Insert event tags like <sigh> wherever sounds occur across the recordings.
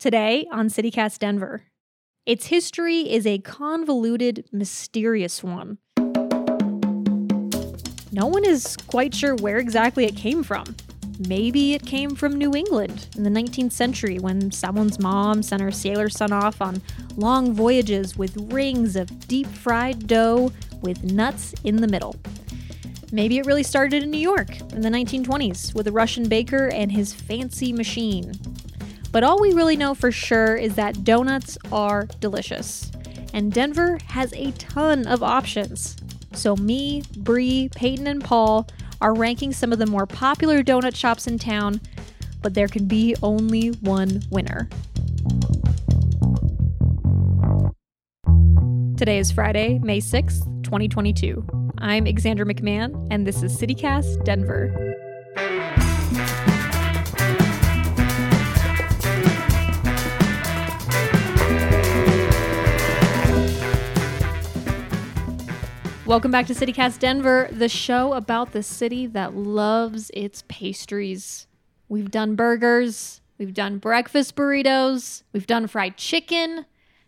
Today on CityCast Denver, its history is a convoluted, mysterious one. No one is quite sure where exactly it came from. Maybe it came from New England in the 19th century when someone's mom sent her sailor son off on long voyages with rings of deep fried dough with nuts in the middle. Maybe it really started in New York in the 1920s with a Russian baker and his fancy machine. But all we really know for sure is that donuts are delicious. And Denver has a ton of options. So me, Bree, Peyton, and Paul are ranking some of the more popular donut shops in town, but there can be only one winner. Today is Friday, May 6th, 2022. I'm Alexandra McMahon, and this is CityCast Denver. Welcome back to CityCast Denver, the show about the city that loves its pastries. We've done burgers, we've done breakfast burritos, we've done fried chicken.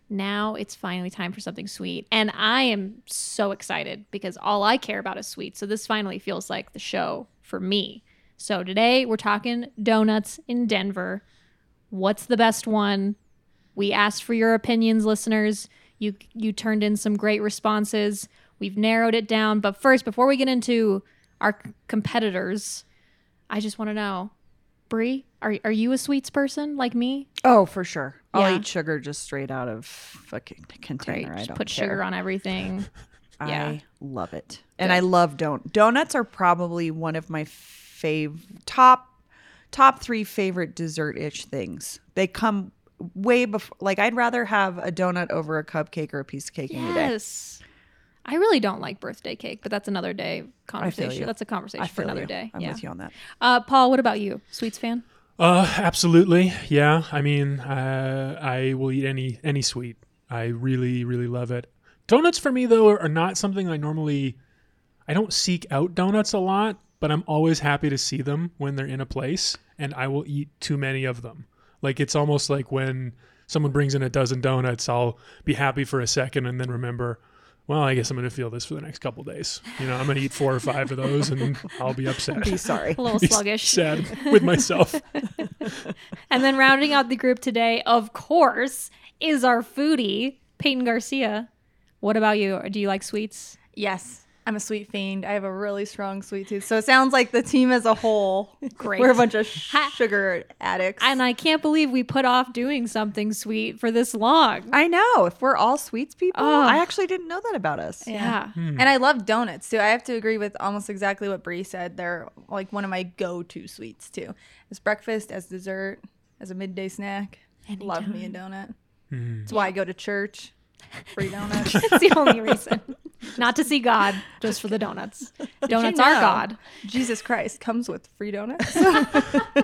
Now it's finally time for something sweet. And I am so excited because all I care about is sweet. So this finally feels like the show for me. So today we're talking donuts in Denver. What's the best one? We asked for your opinions, listeners. You you turned in some great responses. We've narrowed it down. But first, before we get into our c- competitors, I just want to know, Bree, are are you a sweets person like me? Oh, for sure. I'll Yeah. eat sugar just straight out of fucking Great, container. I just don't put care. sugar on everything. <laughs> yeah. I love it, and I love don donuts. Are probably one of my fav top top three favorite dessert ish things. They come way before. Like I'd rather have a donut over a cupcake or a piece of cake any day. Yes. I really don't like birthday cake, but that's another day conversation. you. That's a conversation I for another you. day. I'm yeah. with you on that. Uh, Paul, what about you? Sweets fan? Uh, absolutely. Yeah. I mean, uh, I will eat any any sweet. I really really love it. Donuts for me though are not something I normally. I don't seek out donuts a lot, but I'm always happy to see them when they're in a place, and I will eat too many of them. Like it's almost like when someone brings in a dozen donuts, I'll be happy for a second and then remember. Well, I guess I'm going to feel this for the next couple days. You know, I'm going to eat four or five of those, and I'll be upset. Be sorry. A little Be sluggish. sad with myself. <laughs> And then rounding out the group today, of course, is our foodie, Peyton Garcia. What about you? Do you like sweets? Yes, I'm a sweet fiend. I have a really strong sweet tooth. So it sounds like the team as a whole, <laughs> Great. we're a bunch of Ha- sugar addicts. And I can't believe we put off doing something sweet for this long. I know. If we're all sweets people, Oh. I actually didn't know that about us. yeah. Hmm. and I love donuts too. I have to agree with almost exactly what Bree said. They're like one of my go-to sweets too. As breakfast, as dessert, as a midday snack. Love me a donut. Hmm. That's why I go to church. Free <laughs> donuts. That's the only reason. <laughs> Not to see God, just for the donuts. <laughs> Donuts are know? God. Jesus Christ comes with free donuts. <laughs> <laughs>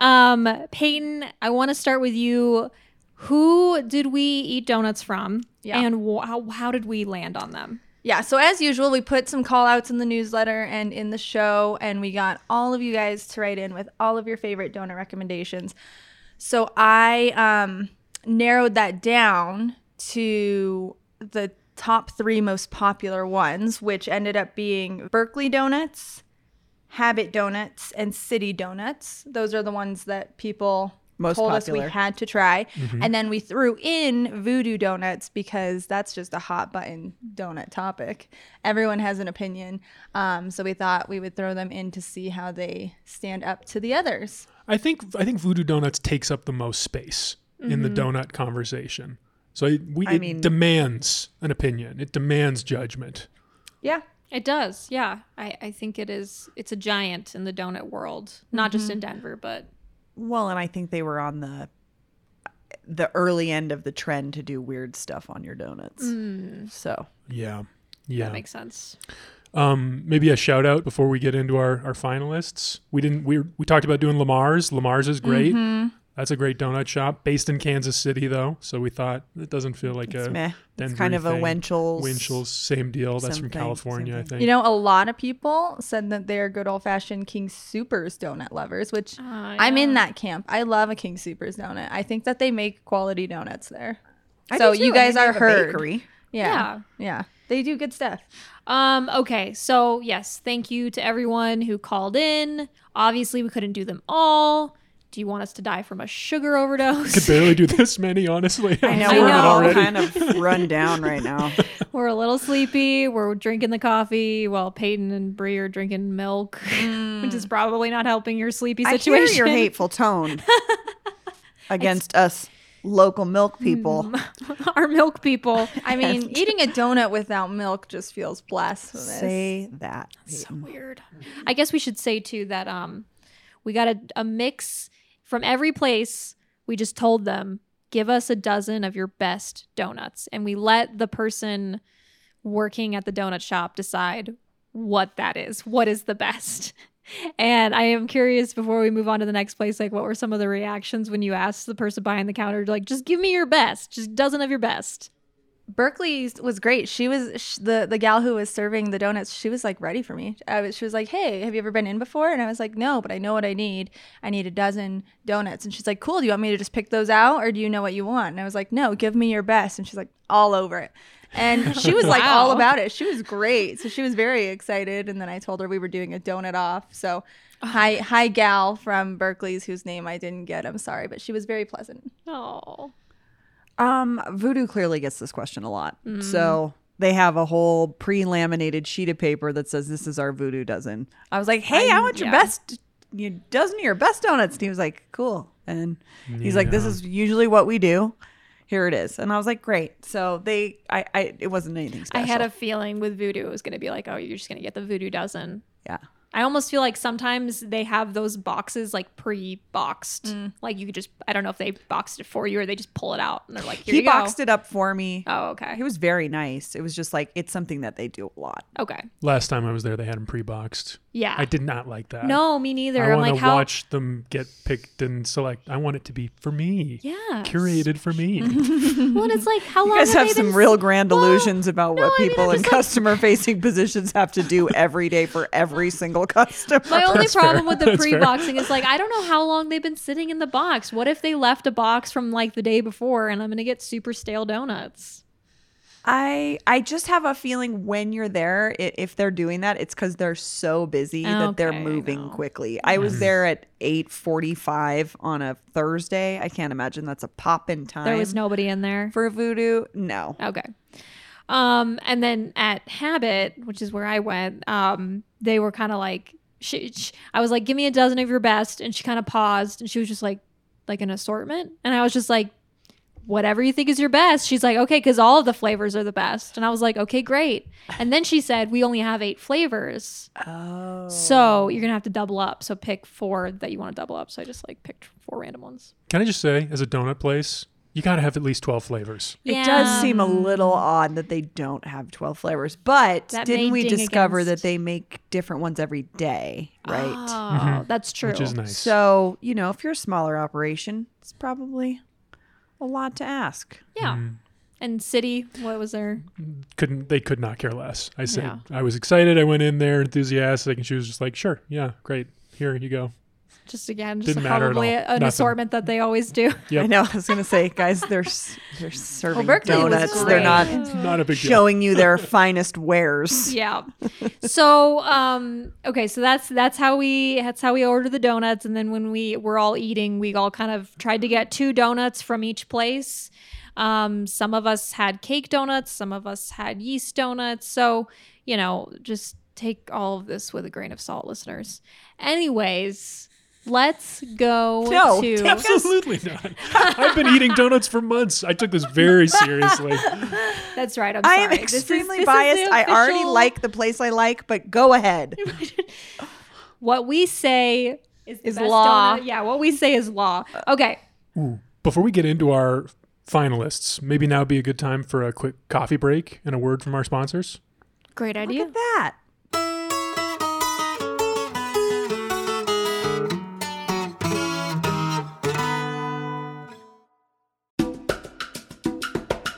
Um, Peyton, I want to start with you. Who did we eat donuts from? Yeah. And wh- how, how did we land on them? Yeah, so as usual, we put some call outs in the newsletter and in the show, and we got all of you guys to write in with all of your favorite donor recommendations. So I um, narrowed that down to the top three most popular ones, which ended up being Berkeley Donuts, Habit Donuts, and City Donuts. Those are the ones that people Most told us we had to try. And then we threw in Voodoo Donuts because that's just a hot button donut topic. Everyone has an opinion. Um, so we thought we would throw them in to see how they stand up to the others. I think I think Voodoo Donuts takes up the most space in the donut conversation. So it, we, I it mean- demands an opinion. It demands judgment. Yeah. It does, yeah. I, I think it is. It's a giant in the donut world, not just in Denver, but Well, and I think they were on the the early end of the trend to do weird stuff on your donuts. So Yeah, yeah. that makes sense. um, maybe a shout out before we get into our, our finalists. We didn't. We we talked about doing Lamar's. Lamar's is great. Mm-hmm. That's a great donut shop based in Kansas City, though. So we thought it doesn't feel like It's a meh. It's kind of a thing. Winchell's. Winchell's, same deal. That's from thing, California, I think. You know, a lot of people said that they're good old fashioned King Supers donut lovers, which Ah, I'm in that camp. I love a King Supers donut. I think that they make quality donuts there. I so you guys think they are have heard. bakery. Yeah. yeah. They do good stuff. Um, okay, so yes, thank you to everyone who called in. Obviously, we couldn't do them all. Do you want us to die from a sugar overdose? could barely do <laughs> this many, honestly. I know I we're know. all already. kind of <laughs> run down right now. <laughs> We're a little sleepy. We're drinking the coffee while Peyton and Bree are drinking milk, which is probably not helping your sleepy I situation. hear your hateful tone against us local milk people. Our milk people. I mean, eating a donut without milk just feels blasphemous. Say that. so weird. I guess we should say too that um, we got a, a mix from every place. We just told them give us a dozen of your best donuts, and we let the person working at the donut shop decide what that is. What is the best? <laughs> And I am curious before we move on to the next place, like what were some of the reactions when you asked the person behind the counter, like, just give me your best, just a dozen of your best. Berkeley was great. She was sh- the the gal who was serving the donuts. She was like ready for me. I was, she was like, "Hey, have you ever been in before?" And I was like, "No, but I know what I need. I need a dozen donuts." And she's like, "Cool. Do you want me to just pick those out, or do you know what you want?" And I was like, "No, give me your best." And she's like, "All over it." And <laughs> she was like all about it. She was great. So she was very excited. And then I told her we were doing a donut off. So hi, hi, gal from Berkeley's whose name I didn't get. I'm sorry, but she was very pleasant. Oh, Um, Voodoo clearly gets this question a lot. So they have a whole pre-laminated sheet of paper that says this is our Voodoo dozen. I was like, hey, I, want your yeah. best, your dozen of your best donuts. And he was like, cool. And he's like, this is usually what we do. Here it is. And I was like, great. So they, I, I it wasn't anything special. I had a feeling with Voodoo it was going to be like, oh, you're just going to get the Voodoo dozen. yeah. I almost feel like sometimes they have those boxes like pre-boxed. Mm. Like you could just I don't know if they boxed it for you or they just pull it out and they're like, here He you go. boxed it up for me. Oh, okay. He was very nice. It was just like it's something that they do a lot. Okay. Last time I was there, they had them pre-boxed. Yeah. I did not like that. No, me neither. I I'm want like to how watch them get picked and select. I want it to be for me. Yeah. Curated for me. <laughs> Well, and it's like how <laughs> long You guys have they some been- real grand Well, illusions about no, what people I'm in like- customer facing <laughs> positions have to do every day for every single <laughs> customer. My only That's problem fair. with the That's pre-boxing is like I don't know how long they've been sitting in the box. What if they left a box from like the day before and I'm gonna get super stale donuts? I I just have a feeling when you're there, if they're doing that, it's because they're so busy that they're Okay, I moving know. quickly. I was mm-hmm. there at eight forty five on a Thursday. I can't imagine that's a pop in time. There was nobody in there. for voodoo. No, Okay. Um, and then at Habit, which is where I went, um, they were kind of like, she, she, I was like, give me a dozen of your best. And she kind of paused and she was just like, like an assortment. And I was just like, whatever you think is your best. She's like, okay, because all of the flavors are the best. And I was like, okay, great. And then she said, we only have eight flavors. oh, So you're going to have to double up. So pick four that you want to double up. So I just like picked four random ones. Can I just say, as a donut place, you got to have at least 12 flavors. It does seem a little odd that they don't have 12 flavors, but That didn't we discover against- that they make different ones every day, right? Oh, mm-hmm. that's true. Which is nice. So, you know, if you're a smaller operation, it's probably a lot to ask. Yeah. Mm-hmm. And City, what was there? couldn't they could not care less. I said Yeah. I was excited. I went in there enthusiastic, and she was just like, "Sure, yeah, great. Here you go." Just again, just Didn't matter at probably all. an Nothing. assortment that they always do. <laughs> Yep. I know. I was going to say, guys, they're, s- they're serving Berkeley was donuts. They're great. not Not a big deal. showing you their <laughs> finest wares. yeah. So, um, okay, so that's that's how we that's how we order the donuts, and then when we were all eating, we all kind of tried to get two donuts from each place. Um, some of us had cake donuts, some of us had yeast donuts. So, you know, just take all of this with a grain of salt, listeners. Anyways, let's go No, to <laughs> Absolutely not. I've been <laughs> eating donuts for months. I took this very seriously. That's right. I'm I am This extremely this is the biased. I already like the place I like, but go ahead. <laughs> what we say is, Is law. donut. Yeah, what we say is law. Okay. Before we get into our finalists, maybe now would be a good time for a quick coffee break and a word from our sponsors. Great idea. Look at that.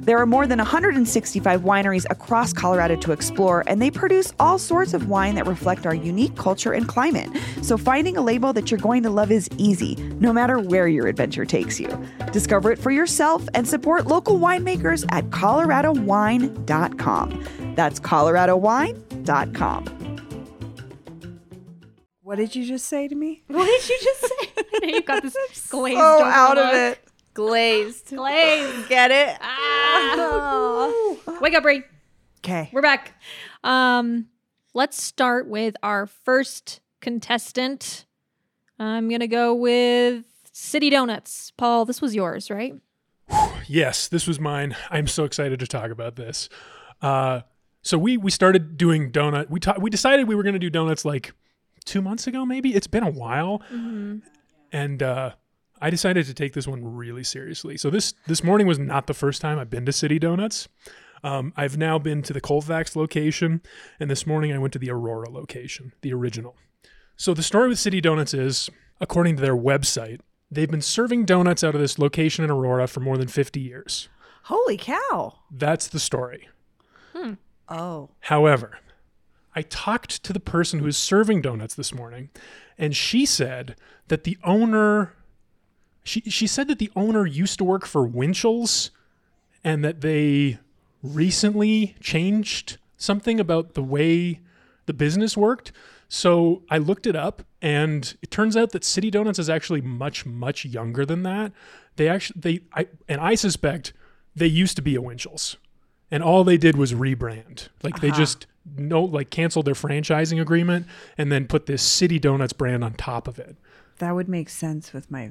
There are more than 165 wineries across Colorado to explore, and they produce all sorts of wine that reflect our unique culture and climate. So finding a label that you're going to love is easy, no matter where your adventure takes you. Discover it for yourself and support local winemakers at coloradowine.com. That's coloradowine.com. What did you just say to me? What did you just say? <laughs> you got this <laughs> glazed Oh, over out of it. Glazed. Glazed. Get it? Ah. Wake up, Bree. Okay. We're back. Um, let's start with our first contestant. I'm gonna go with City Donuts. Paul, this was yours, right? Yes, this was mine. I'm so excited to talk about this. Uh, so we we started doing donut. We ta- we decided we were going to do donuts like two months ago. Maybe it's been a while, and uh, I decided to take this one really seriously. So this this morning was not the first time I've been to City Donuts. Um, I've now been to the Colfax location, and this morning I went to the Aurora location, the original. So the story with City Donuts is, according to their website, they've been serving donuts out of this location in Aurora for more than 50 years. Holy cow. That's the story. Oh. However, I talked to the person who is serving donuts this morning, and she said that the owner she she said that the owner used to work for Winchell's and that they recently changed something about the way the business worked. So I looked it up and it turns out that City Donuts is actually much much younger than that. They actually they I and I suspect they used to be a Winchell's and all they did was rebrand. Like they uh-huh. just no like canceled their franchising agreement and then put this City Donuts brand on top of it. That would make sense with my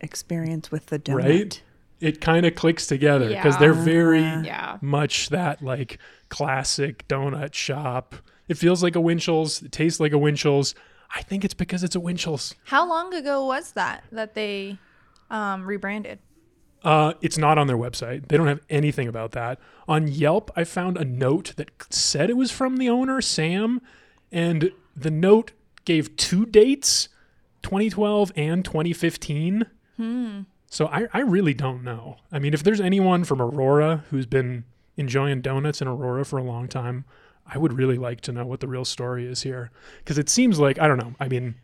experience with the donut. Right? It kind of clicks together because they're very Yeah. much that like classic donut shop. It feels like a Winchell's. It tastes like a Winchell's. I think it's because it's a Winchell's. How long ago was that that they um, rebranded? Uh, it's not on their website. They don't have anything about that. On Yelp, I found a note that said it was from the owner, Sam, and the note gave two dates 2012 and 2015. So I, I really don't know. I mean, if there's anyone from Aurora who's been enjoying donuts in Aurora for a long time, I would really like to know what the real story is here. Because it seems like, I don't know. I mean,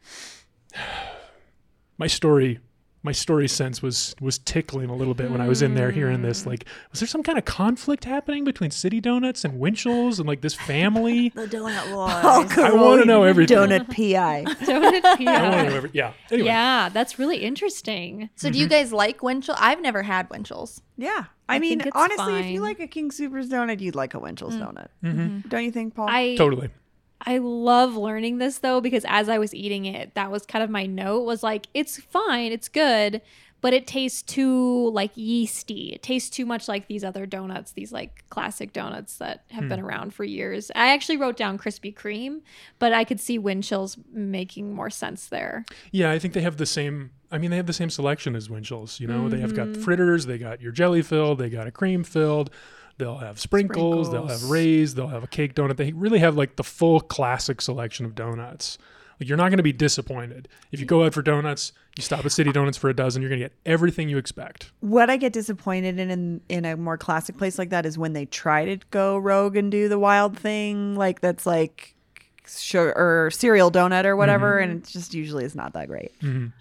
<sighs> my story my story sense was was tickling a little bit when I was in there hearing this. Like, was there some kind of conflict happening between City Donuts and Winchell's and like this family? <laughs> The donut boy. I want to know everything. Donut PI. <laughs> Donut I want to yeah. know every, yeah. Anyway, yeah, that's really interesting. So do you mm-hmm. guys like Winchell? I've never had Winchell's. Yeah. I, I mean, think it's honestly, if you fine. like a King Supers donut, you'd like a Winchell's mm. donut. Mm-hmm. Don't you think, Paul? I totally. I love learning this though because as I was eating it, that was kind of my note was like it's fine, it's good, but it tastes too like yeasty. It tastes too much like these other donuts, these like classic donuts that have been around for years. I actually wrote down Krispy Kreme, but I could see Winchell's making more sense there. Yeah, I think they have the same. I mean, they have the same selection as Winchell's. You know, they have Mm-hmm. got fritters, they got your jelly filled, they got a cream filled. They'll have sprinkles, they'll have Sprinkles. raised, they'll have a cake donut. They really have like the full classic selection of donuts. Like you're not going to be disappointed if you go out for donuts. You stop at City Donuts for a dozen. You're going to get everything you expect. what I get disappointed in, in in a more classic place like that is when they try to go rogue and do the wild thing, like that's like sugar or cereal donut or whatever, and it just usually is not that great.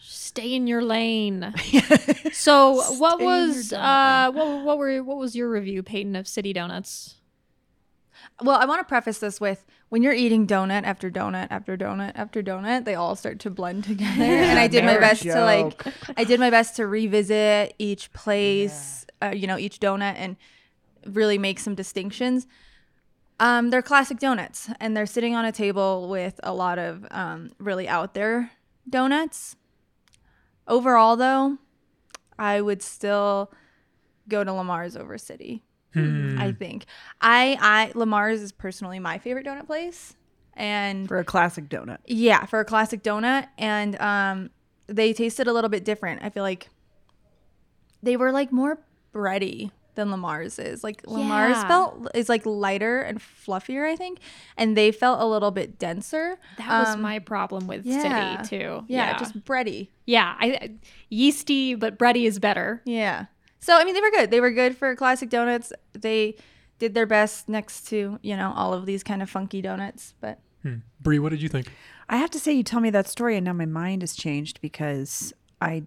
Stay in your lane. <laughs> so, what Stay in your was uh what, what were what was your review, Peyton, of City Donuts? Well, I want to preface this with when you're eating donut after donut after donut after donut, they all start to blend together. and I did my no best to like. I did my best to revisit each <laughs> place, uh, you know, each donut and really make some distinctions. Um, they're classic donuts, and they're sitting on a table with a lot of um, really out there donuts. Overall, though, I would still go to Lamar's over City. Hmm. I think I I Lamar's is personally my favorite donut place. and For a classic donut. yeah, for a classic donut, and um, they tasted a little bit different. I feel like they were like more bready than Lamar's is. Like Lamar's Yeah. felt is like lighter and fluffier, I think, and they felt a little bit denser. That was Um, my problem with yeah. City too. yeah, just bready. yeah, I yeasty, but bready is better. Yeah. So I mean, they were good. They were good for classic donuts. They did their best next to you know all of these kind of funky donuts, but Hmm. Bree, what did you think? I have to say, you tell me that story, and now my mind has changed because I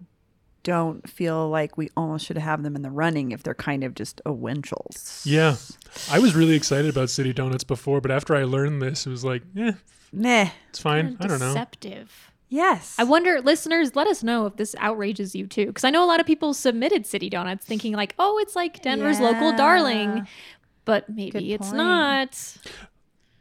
don't feel like we almost should have them in the running if they're kind of just a Winchell's. Yeah, I was really excited about City Donuts before, but after I learned this, it was like, eh, Meh. it's fine. I don't know. Deceptive. Yes. I wonder, listeners, let us know if this outrages you too, because I know a lot of people submitted City Donuts thinking like, "Oh, it's like Denver's local darling," but maybe it's not.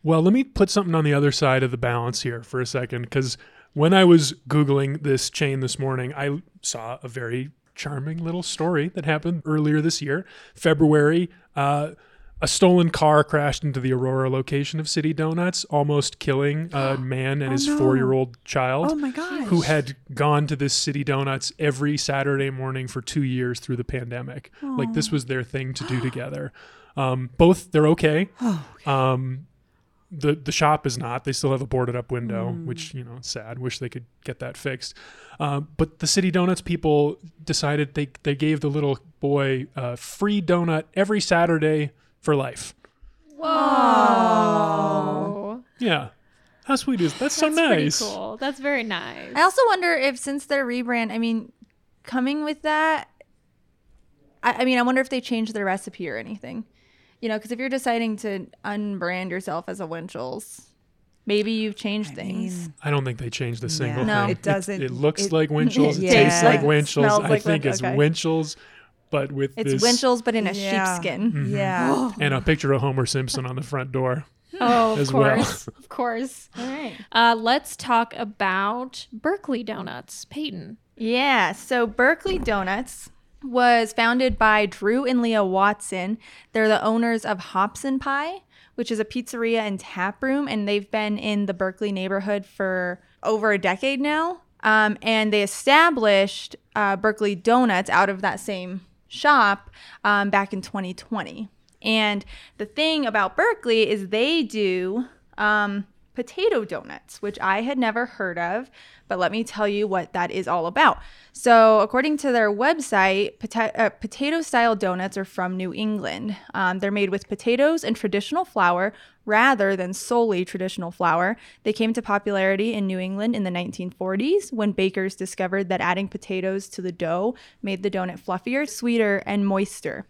Well, let me put something on the other side of the balance here for a second, because when I was Googling this chain this morning, I saw a very charming little story that happened earlier this year, February. Uh, a stolen car crashed into the Aurora location of City Donuts, almost killing a <gasps> man and his no. four year old child. oh who had gone to this city donuts every Saturday morning for two years through the pandemic. Like this was their thing to do together. Um, both they're okay. Um, the the shop is not. They still have a boarded up window, which you know, sad. Wish they could get that fixed. Um, but the city donuts people decided they they gave the little boy a free donut every Saturday for life. Oh, Yeah, how sweet is that's, so that's nice. pretty cool. That's very nice. I also wonder if since their rebrand, I mean, coming with that, I, I mean, I wonder if they changed their recipe or anything. You know, because if you're deciding to unbrand yourself as a Winchell's, maybe you've changed things. I don't think they changed a single No. thing. It doesn't- It, looks it- like Winchell's. <laughs> It Yeah. tastes like Winchell's. Smells I like think Win- it's okay. Winchell's, but with it's this Winchell's, but in a Yeah. sheepskin. Yeah. and a picture of Homer Simpson on the front door. <gasps> oh, of as well. course, <laughs> of course. All right. Uh, let's talk about Berkeley Donuts, Peyton. Yeah. So Berkeley Donuts was founded by Drew and Leah Watson. They're the owners of Hops and Pie, which is a pizzeria and tap room, and they've been in the Berkeley neighborhood for over a decade now. Um, and they established uh, Berkeley Donuts out of that same shop um, back in 2020. And the thing about Berkeley is they do um, potato donuts, which I had never heard of, but let me tell you what that is all about. So, according to their website, pota- uh, potato style donuts are from New England. Um, they're made with potatoes and traditional flour rather than solely traditional flour. They came to popularity in New England in the 1940s when bakers discovered that adding potatoes to the dough made the donut fluffier, sweeter, and moister.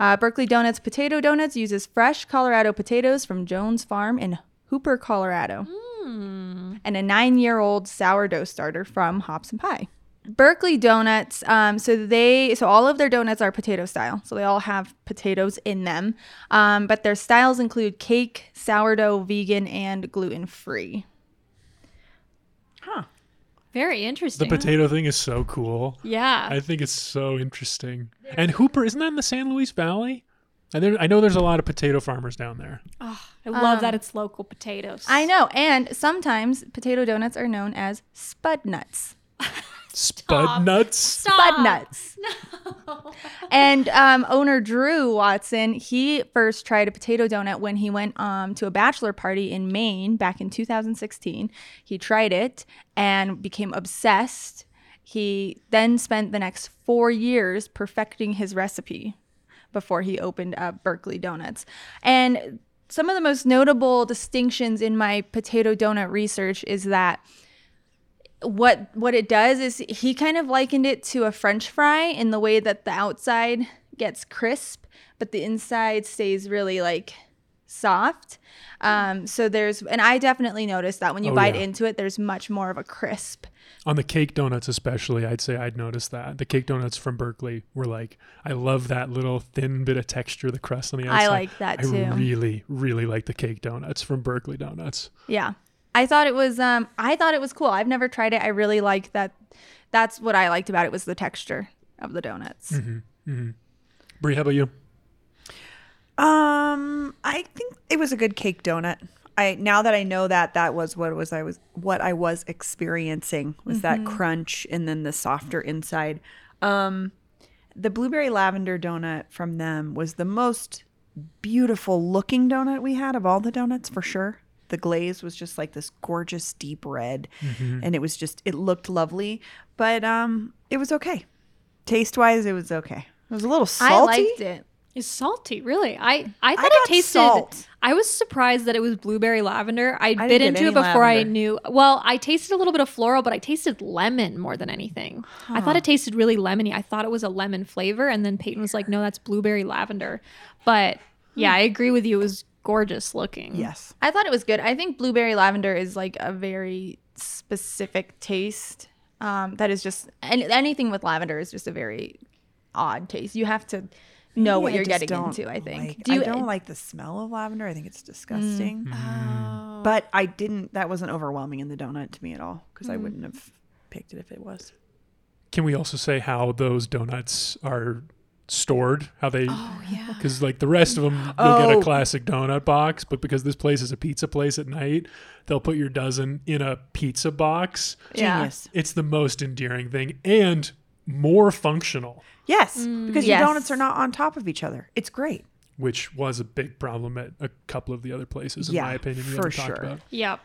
Uh, Berkeley Donuts Potato Donuts uses fresh Colorado potatoes from Jones Farm in Hooper, Colorado, and a nine-year-old sourdough starter from Hops and Pie. Berkeley Donuts, um, so they, so all of their donuts are potato style, so they all have potatoes in them, um, but their styles include cake, sourdough, vegan, and gluten-free. Huh. Very interesting. The potato thing is so cool. yeah. I think it's so interesting. And Hooper, isn't that in the San Luis Valley? And there, I know there's a lot of potato farmers down there. Oh, I love Um, that it's local potatoes. I know, and sometimes potato donuts are known as spud nuts. <laughs> Spud nuts. Stop. Spud nuts. No. <laughs> And um, owner Drew Watson, he first tried a potato donut when he went um, to a bachelor party in Maine back in 2016. He tried it and became obsessed. He then spent the next four years perfecting his recipe before he opened up Berkeley Donuts. And some of the most notable distinctions in my potato donut research is that what what it does is he kind of likened it to a french fry in the way that the outside gets crisp but the inside stays really like soft um, so there's and i definitely noticed that when you Oh, bite yeah. into it there's much more of a crisp On the cake donuts, especially, I'd say I'd noticed that. The cake donuts from Berkeley were like, I love that little thin bit of texture, the crust on the outside. I like that too. I really, really like the cake donuts from Berkeley Donuts. yeah i thought it was um i thought it was cool i've never tried it i really like that that's what i liked about it was the texture of the donuts Mm-hmm. Bree, how about you? Um, I think it was a good cake donut. I now that I know that that was what was I was what I was experiencing was that crunch and then the softer inside. Um the blueberry lavender donut from them was the most beautiful looking donut we had of all the donuts for sure. The glaze was just like this gorgeous deep red and it was just it looked lovely, but um it was okay. Taste-wise it was okay. It was a little salty. I liked it. It's salty, really. I I thought got it tasted. salt. I was surprised that it was blueberry lavender. I didn't bit into it before I knew. Well, I tasted a little bit of floral, but I tasted lemon more than anything. I thought it tasted really lemony. I thought it was a lemon flavor, and then Peyton was like, "No, that's blueberry lavender." But yeah, I agree with you. It was gorgeous looking. Yes. I thought it was good. I think blueberry lavender is like a very specific taste. Um, that is just and anything with lavender is just a very odd taste. You have to know what I you're getting don't into. I think. like- Do you? I don't like the smell of lavender. I think it's disgusting. Oh. But I didn't. That wasn't overwhelming in the donut to me at all because I Mm. wouldn't have picked it if it was. Can we also say how those donuts are stored? How they? Oh yeah. Because like the rest of them, you'll get Oh. a classic donut box, but because this place is a pizza place at night, they'll put your dozen in a pizza box. Yeah. It's the most endearing thing and more functional, Yes, because Yes. your donuts are not on top of each other. It's great. which was a big problem at a couple of the other places, in Yeah, my opinion. We for haven't talked sure. about. Yep.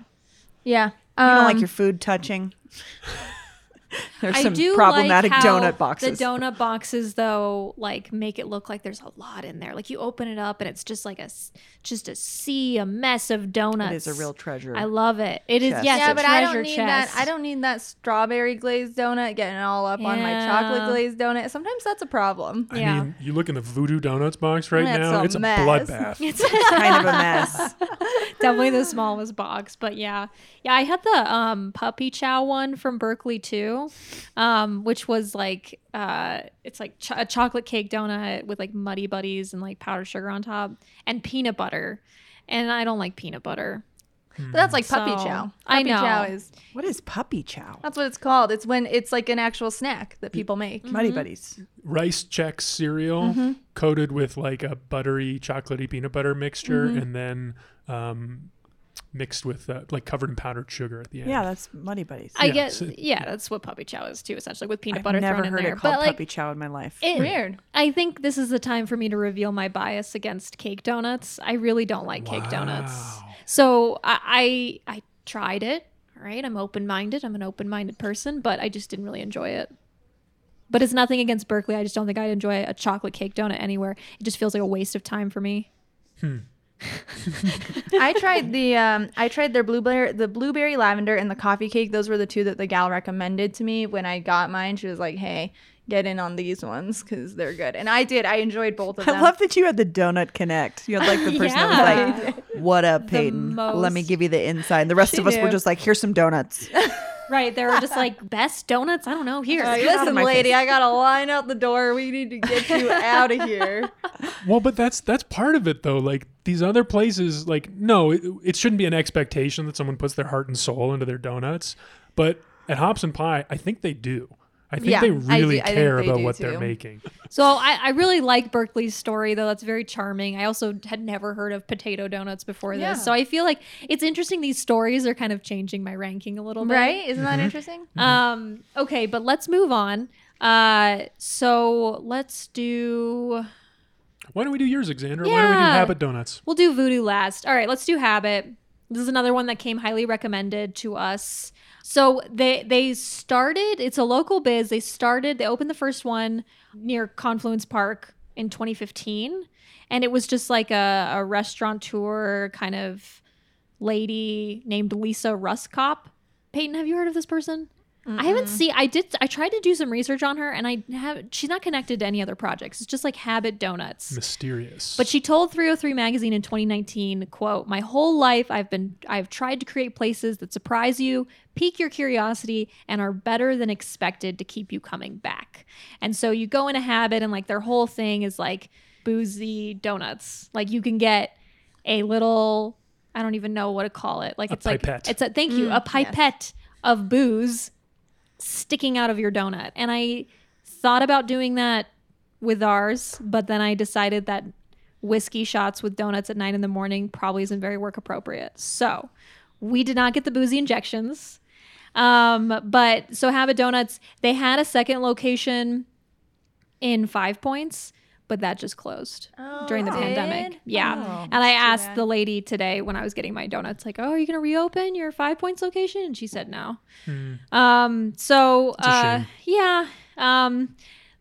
Yeah. You don't Um, like your food touching. <laughs> <laughs> There's I some do problematic like how donut boxes. The donut boxes, though, like make it look like there's a lot in there. Like you open it up and it's just like a just a sea, a mess of donuts. it is a real treasure. I love it. It is Chest. yes, yeah, a but I don't need chest. that. I don't need that strawberry glazed donut getting all up on my chocolate glazed donut. Sometimes that's a problem. I Yeah. mean, you look in the Voodoo Donuts box right That's now, a it's a mess. bloodbath. It's <laughs> <laughs> kind of a mess. definitely the smallest box, but yeah, yeah. I had the um puppy chow one from Berkeley too, um, which was like uh, it's like ch- a chocolate cake donut with like muddy buddies and like powdered sugar on top and peanut butter, and I don't like peanut butter. But that's like puppy So, chow. I know. chow is What is puppy chow? that's what it's called. It's when it's like an actual snack that people make. Muddy Mm-hmm. buddies. rice chex cereal Mm-hmm. coated with like a buttery chocolatey peanut butter mixture Mm-hmm. and then um, mixed with uh, like covered in powdered sugar at the end Yeah, that's muddy buddies. I Yeah, guess so- yeah, that's what puppy chow is too, essentially with peanut I've butter never thrown in heard there. it called but like, puppy chow in my life. it- Weird. I think this is the time for me to reveal my bias against cake donuts. I really don't like cake donuts. So I, I I tried it. All right, I'm open minded. I'm an open minded person, but I just didn't really enjoy it. But it's nothing against Berkeley. I just don't think I'd enjoy a chocolate cake donut anywhere. It just feels like a waste of time for me. I tried the um I tried their blueberry the blueberry lavender and the coffee cake. Those were the two that the gal recommended to me when I got mine. She was like, "Hey, get in on these ones because they're good." And I did. I enjoyed both of them. I love that you had the donut connect. You had like the <laughs> person Yeah. that was like, "What up, Peyton? Let me give you the inside." The rest She of us were just like, "Here's some donuts." <laughs> Right? They were just like best donuts. I don't know. Here, Like, Get out of Listen, lady, face." I got a line out the door. We need to get you out of here. <laughs> well but that's that's part of it though like these other places like no it, it shouldn't be an expectation that someone puts their heart and soul into their donuts but at hops and pie i think they do i think Yeah, they really do- I care they about do what they're making So I, I really like Berkeley's story though. That's very charming. I also had never heard of potato donuts before this. Yeah. So I feel like it's interesting these stories are kind of changing my ranking a little bit. Right? Isn't that interesting? Um okay, but let's move on. Uh so let's do why don't we do yours Alexandra why don't we do habit donuts we'll do voodoo last. All right, let's do habit. This is another one that came highly recommended to us. So they they started. It's a local biz. They started. They opened the first one near Confluence Park in 2015, and it was just like a, a restaurateur kind of lady named Lisa Ruskop. Peyton, have you heard of this person? I haven't seen. I did. I tried to do some research on her, and I have. She's not connected to any other projects. It's just like Habit Donuts. mysterious But she told 303 magazine in 2019, quote, "My whole life I've been I've tried to create places that surprise you, pique your curiosity and are better than expected to keep you coming back." And so you go in a habit and like their whole thing is like boozy donuts. Like you can get a little I don't even know what to call it. Like A it's like pipette. it's a thank you, mm, a pipette of booze sticking out of your donut. And I thought about doing that with ours, but then I decided that whiskey shots with donuts at nine in the morning probably isn't very work appropriate. So we did not get the boozy injections. Um, but so Habit Donuts, they had a second location in Five Points, but that just closed during the it pandemic. did? Yeah. Oh, and I asked bad. the lady today when I was getting my donuts, like, "Oh, are you going to reopen your Five Points location?" And she said no. Um. So, uh, yeah. Um.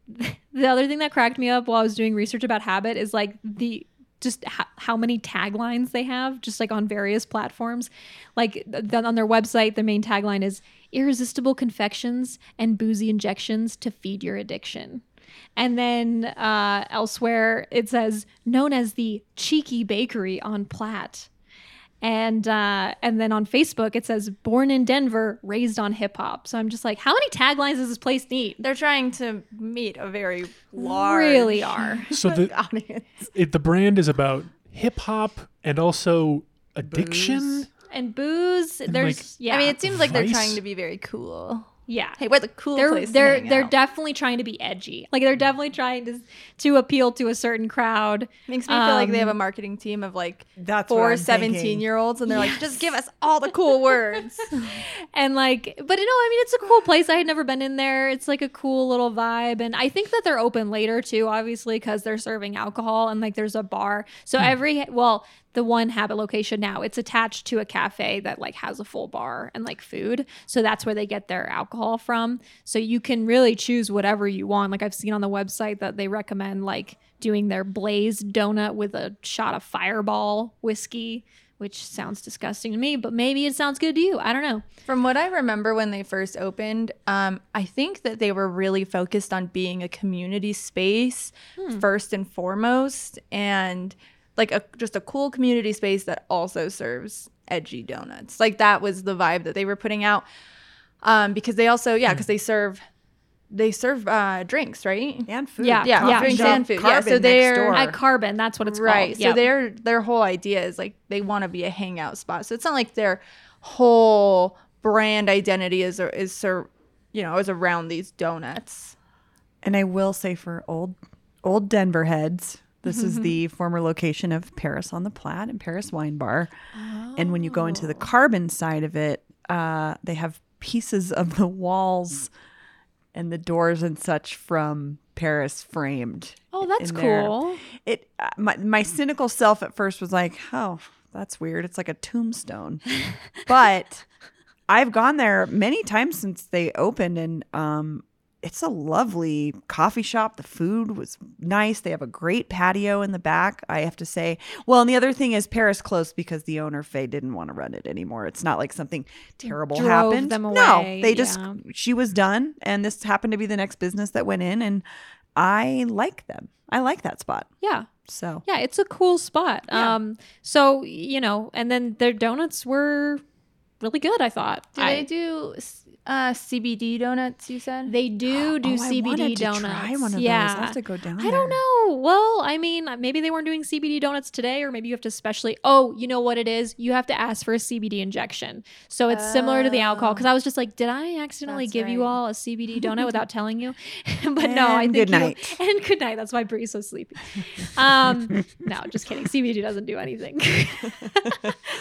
<laughs> The other thing that cracked me up while I was doing research about Habit is like the just h- how many taglines they have just like on various platforms like th- on their website the main tagline is irresistible confections and boozy injections to feed your addiction and then uh, elsewhere it says known as the cheeky bakery on Platte and uh, and then on Facebook it says born in Denver, raised on hip hop. So I'm just like, how many taglines does this place need? They're trying to meet a very large Really are. <laughs> So the audience. it, the brand is about hip hop and also addiction. Booze. And booze, there's like- yeah, I mean, it seems like they're Vice? trying to be very cool. Yeah. Hey, where's a cool they're place? they're hang they're out? definitely trying to be edgy. Like they're definitely trying to to appeal to a certain crowd. Makes me feel like they have a Um, marketing team of like That's four 17 thinking. year olds, and they're like, just give us all the cool words. <laughs> and like but you know i mean it's a cool place i had never been in there it's like a cool little vibe and i think that they're open later too obviously because they're serving alcohol and like there's a bar so every well the one habit location now it's attached to a cafe that like has a full bar and like food. So that's where they get their alcohol from. So you can really choose whatever you want. Like i've seen on the website that they recommend like doing their blazed donut with a shot of fireball whiskey which sounds disgusting to me, but maybe it sounds good to you. I don't know. From what I remember when they first opened, um, I think that they were really focused on being a community space first and foremost, and like a just a cool community space that also serves edgy donuts. Like that was the vibe that they were putting out. Um, because they also, yeah, because they serve they serve uh, drinks, right? and food. Yeah, Yeah, yeah. drinks and food. Yeah, so they're. At Carbon, that's what it's right. called. So Yep. their their whole idea is like they want to be a hangout spot. So it's not like their whole brand identity is is ser- you know is around these donuts. And I will say for old old Denver heads, this is the <laughs> former location of Paris on the Platte and Paris Wine Bar. And when you go into Oh. the carbon side of it, uh, they have pieces of the walls and the doors and such from Paris framed. Oh, that's cool. It uh, my my cynical self at first was like, "Oh, that's weird. It's like a tombstone." <laughs> but I've gone there many times since they opened and um it's a lovely coffee shop. The food was nice. They have a great patio in the back, I have to say. Well, and the other thing is Paris closed because the owner Faye didn't want to run it anymore. It's not like something terrible Drove happened. them no, away, they just yeah. she was done and this happened to be the next business that went in and I like them. I like that spot. Yeah. So Yeah, it's a cool spot. Yeah. Um so, you know, and then their donuts were really good, I thought. Do I- they do uh, CBD donuts? You said They do do Oh, I CBD to donuts. try one of those. yeah. I'll have to go down I don't know. Well, I mean, maybe they weren't doing CBD donuts today, or maybe you have to specially. Oh, you know what it is? You have to ask for a CBD injection. So it's similar to the alcohol. Because I was just like, did I accidentally That's give you all a CBD donut <laughs> without telling you? <laughs> but no, I And think good you- <laughs> and good night. That's why Bree's so sleepy. Um, no, just kidding. CBD doesn't do anything.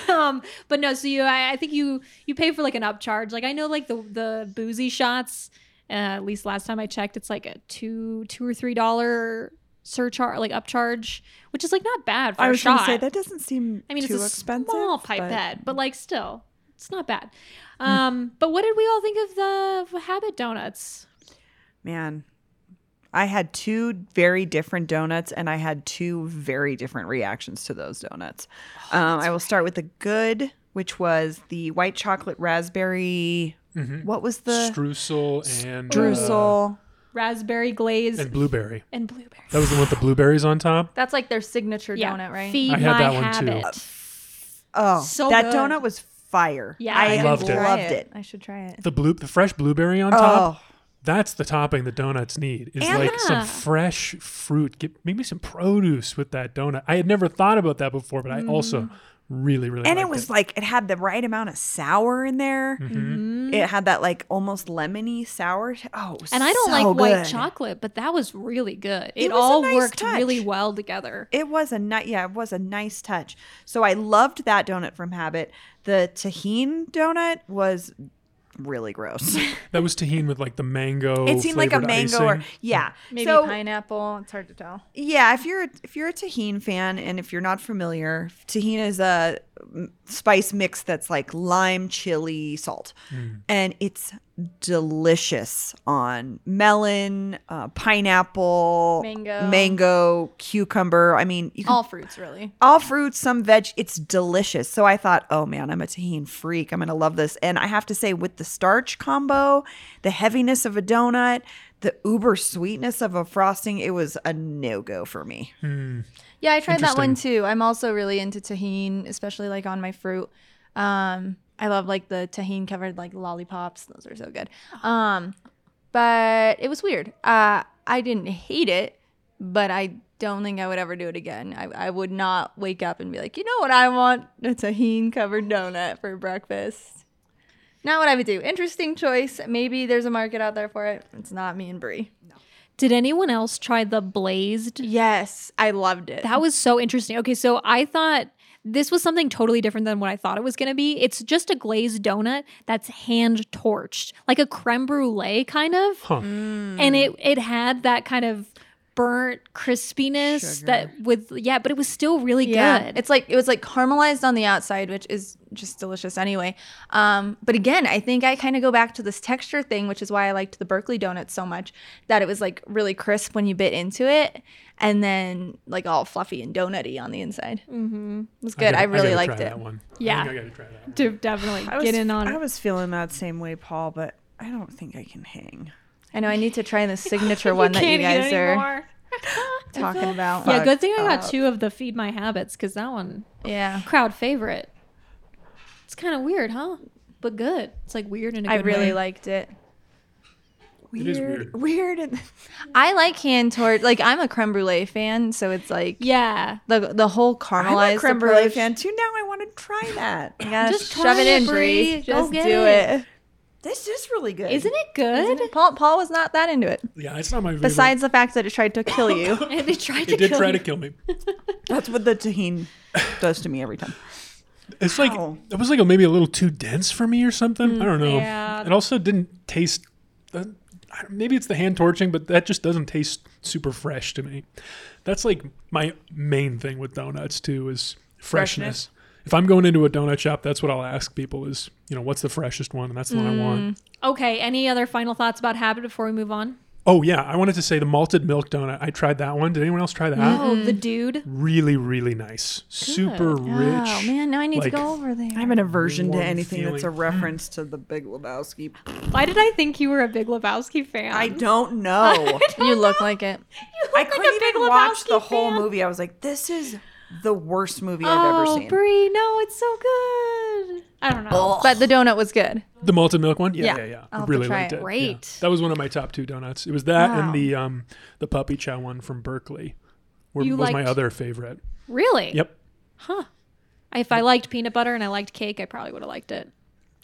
um, but no, so you, I, I think you you pay for like an upcharge. Like I know, like the the boozy shots. Uh, at least last time I checked, it's like a two two or three dollar surcharge, like upcharge, which is like not bad for I a was going shot. to say that doesn't seem I mean, it's a expensive. small but- pipette, but, like still, it's not bad. Um, but what did we all think of the Habit donuts? man, I had two very different donuts, and I had two very different reactions to those donuts. Oh, um, I will start with the good, which was the white chocolate raspberry. Mhm. What was the Streusel and uh, streusel? Raspberry glaze and blueberry, and, blueberry. blueberry. That was the one with the blueberries on top. that's like their signature yeah, donut, right? Feed I had my that one too. habit. oh, so that good. donut was fire. Yeah, I I loved it. loved it. I should try it. The blue, the fresh blueberry on Oh, top. That's the topping the donuts need. Is And- like some fresh fruit. Get maybe some produce with that donut. I had never thought about that before, but I also really, really and it liked was like it had the right amount of sour in there. Mm-hmm. It had that like almost lemony sour. t- Oh, it was And I don't so like white chocolate, but that was really good. It, was a all nice worked really well together. It was a nice, yeah, it was a nice touch. So I loved that donut from Habit. The Tajín donut was really gross. <laughs> that was Tajín with like the mango. it seemed like a flavored mango or yeah. Maybe so, pineapple. It's hard to tell. Yeah, if you're if you're a Tajín fan and if you're not familiar, Tajín is a mm, spice mix that's like lime, chili, salt, and it's delicious on melon, uh, pineapple, Mango. mango, cucumber. I mean, you can All fruits, really. all fruits, some veg. It's delicious. So I thought, oh man, I'm a Tajín freak. I'm gonna love this. And I have to say, with the starch combo, the heaviness of a donut, the uber sweetness of a frosting, it was a no go for me. Yeah, I tried that one too. I'm also really into Tajín, especially like on my fruit. Um, I love like the Tajín covered like lollipops. Those are so good. Um, but it was weird. Uh, I didn't hate it, but I don't think I would ever do it again. I, I would not wake up and be like, you know what I want? A Tajín covered donut for breakfast. Not what I would do. Interesting choice. Maybe there's a market out there for it. It's not me and Bree. Did anyone else try the blazed? Yes, I loved it. That was so interesting. Okay, so I thought this was something totally different than what I thought it was going to be. It's just a glazed donut that's hand torched, like a creme brulee kind of. Huh. Mm. And it it had that kind of burnt crispiness that with yeah, but it was still really Yeah, good. it's like it was like caramelized on the outside, which is just delicious anyway. Um, but again, I think I kind of go back to this texture thing, which is why I liked the Berkeley donuts so much. That it was like really crisp when you bit into it, and then like all fluffy and donutty on the inside. Mm-hmm. It was good. I, gotta- really gotta liked try it. That one. Yeah. I, I gotta try that. One. definitely I was, get in on I was feeling that same way, Paul, but I don't think I can hang. I know I need to try the <laughs> signature one that you guys are <laughs> <laughs> talking about. Yeah, good thing I got two of the feed my habits because that one Yeah. crowd favorite. It's kind of weird, huh? But good. It's like weird and I really way. liked it. It is weird. Weird. And I like hand torch. Like I'm a creme brulee fan, so it's like Yeah. the the whole caramelized I'm a creme brulee approach. fan too. Now I want to try that. You gotta Just shove it it, in, Bree. Bree. Go Just get do it. it. This is really good. Isn't it good? Paul Paul was not that into it. Yeah, it's not my favorite. Besides the fact that it tried to kill you. <laughs> And they tried to it did kill try me. to kill me. <laughs> That's what the Tajín does to me every time. It's like Ow. it was like a, maybe a little too dense for me or something. I don't know. yeah. It also didn't taste. Uh, I maybe it's the hand torching, but that just doesn't taste super fresh to me. That's like my main thing with donuts too is freshness. If I'm going into a donut shop, that's what I'll ask people is, you know, what's the freshest one, and that's the one I want. Mm. Okay, any other final thoughts about habit before we move on? Oh yeah, I wanted to say the malted milk donut. I tried that one. Did anyone else try that? Oh, the dude. Really, really nice. Super rich. Oh man, now I need like- to go over there. I have an aversion to Warm anything that's a reference to the Big Lebowski. Why did I think you were a Big Lebowski fan? I don't <laughs> know. you look like it. I like a couldn't Big even watch Lebowski the whole fan. movie. I was like, this is the worst movie I've oh, ever seen. Oh, Bree, no, it's so good. I don't know. But the donut was good. The malted milk one? Yeah, Yeah. yeah, yeah. I'll I have to really liked it. it. yeah. Great. That was one of my top two donuts. It was that Wow. and the um the puppy chow one from Berkeley. Were, You was my other favorite. Really? Yep. Huh. If I liked peanut butter and I liked cake, I probably would have liked it.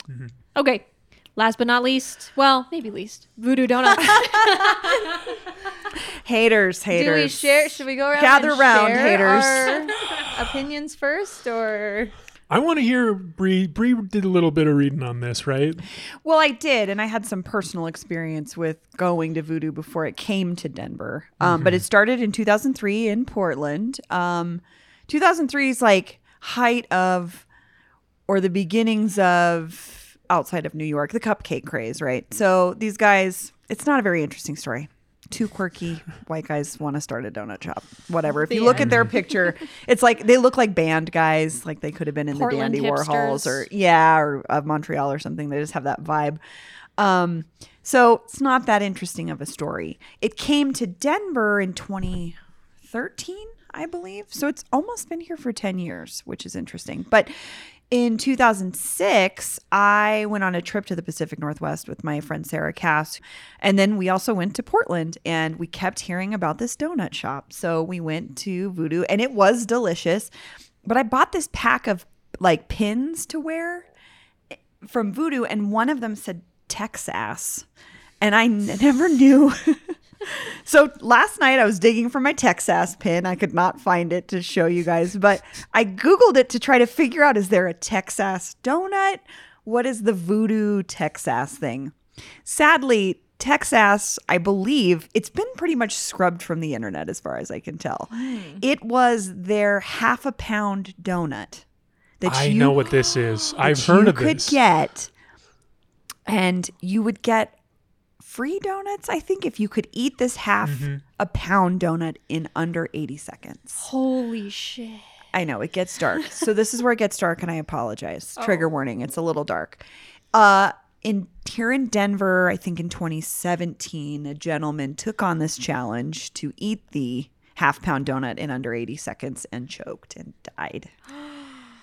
Mm-hmm. Okay. Last but not least, well, maybe least, Voodoo Donuts. Haters, <laughs> <laughs> haters. Do we share? Should we go around? Gather and round, share haters. our opinions first, or I want to hear Bree. Bree did a little bit of reading on this, right? Well, I did, and I had some personal experience with going to Voodoo before it came to Denver. Um, But it started in 2003 in Portland. Um, 2003 is like height of, or the beginnings of outside of New York, the cupcake craze, right? So these guys, it's not a very interesting story. Two quirky white guys want to start a donut shop. Whatever. If you look at their picture, it's like they look like band guys, like they could have been in Portland the Dandy Warhols or yeah, or of Montreal or something. They just have that vibe. Um, so it's not that interesting of a story. It came to Denver in 2013, I believe. So it's almost been here for 10 years, which is interesting. But in 2006, I went on a trip to the Pacific Northwest with my friend Sarah Cass. And then we also went to Portland and we kept hearing about this donut shop. So we went to Voodoo and it was delicious. But I bought this pack of like pins to wear eh, from Voodoo and one of them said Texas. And I n- never knew. <laughs> so last night I was digging for my Texas pin. I could not find it to show you guys, but I Googled it to try to figure out is there a Texas donut? What is the voodoo Texas thing? Sadly, Texas, I believe, it's been pretty much scrubbed from the internet as far as I can tell. Hmm. It was their half a pound donut that I you know what this is. I've heard of could this. Could get, and you would get free donuts. I think if you could eat this half Mm-hmm. a pound donut in under eighty seconds. Holy shit. I know it gets dark, <laughs> so this is where it gets dark, and I apologize. Oh. Trigger warning: it's a little dark. Uh, in here in Denver, I think in 2017, a gentleman took on this challenge to eat the half pound donut in under 80 seconds and choked and died. <gasps>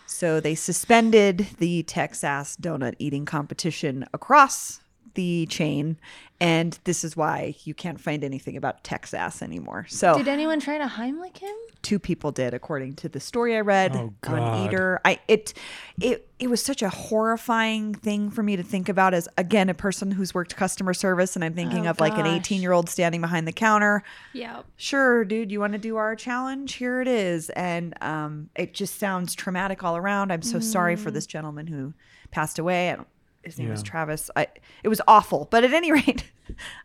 So they suspended the Texas donut eating competition across the chain, and this is why you can't find anything about Texas anymore. So Did anyone try to Heimlich him? two people did according to the story i read Oh, on God. eater i it it it was such a horrifying thing for me to think about as again a person who's worked customer service and i'm thinking Oh, of like an 18 year old standing behind the counter Yeah. sure dude you want to do our challenge here it is and um it just sounds traumatic all around i'm so sorry for this gentleman who passed away I don't, his name was travis i it was awful but at any <laughs> rate